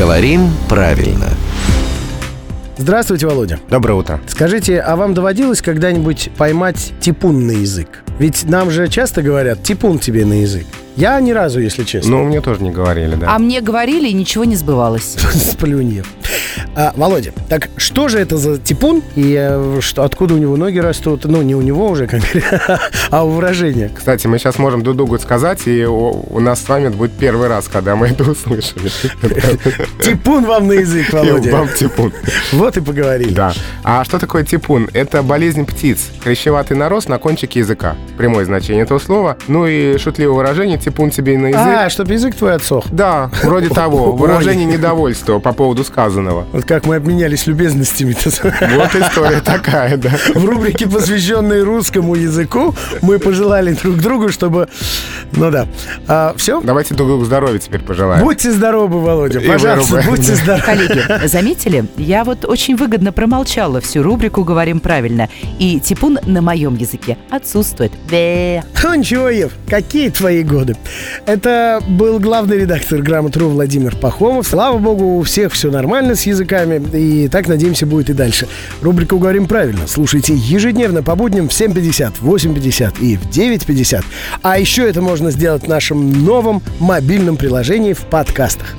Говорим правильно. Здравствуйте, Володя. Доброе утро. Скажите, а вам доводилось когда-нибудь поймать типун на язык? Ведь нам же часто говорят «типун тебе на язык». Я ни разу, если честно. Ну, мне тоже не говорили, да. А мне говорили, и ничего не сбывалось. Сплюнье. А, Володя, так что же это за типун и э, что, откуда у него ноги растут? Ну, не у него уже, как говорят, а у выражения. Кстати, мы сейчас можем друг другу сказать, и у, у нас с вами будет первый раз, когда мы это услышали. Типун вам на язык, Володя. Вам типун. Вот и поговорили. Да. А что такое типун? Это болезнь птиц. Хрящеватый нарост на кончике языка. Прямое значение этого слова. Ну и шутливое выражение «типун тебе на язык». А, чтоб язык твой отсох. Да, вроде того. Выражение недовольства по поводу сказанного. Вот как мы обменялись любезностями Вот история такая, да. В рубрике, посвященной русскому языку, мы пожелали друг другу, чтобы... Ну да. А, все? Давайте друг другу здоровья теперь пожелаем. Будьте здоровы, Володя. И Пожалуйста, будьте здоровы. Коллеги, заметили? Я вот очень выгодно промолчала всю рубрику «Говорим правильно». И типун на моем языке отсутствует. Бе. Ну ничего, Ев, какие твои годы? Это был главный редактор «Грамотру» Владимир Пахомов. Слава богу, у всех все нормально с языками. И так, надеемся, будет и дальше. Рубрику «Говорим правильно» слушайте ежедневно по будням в 7.50, в 8.50 и в 9.50. А еще это можно сделать в нашем новом мобильном приложении в подкастах.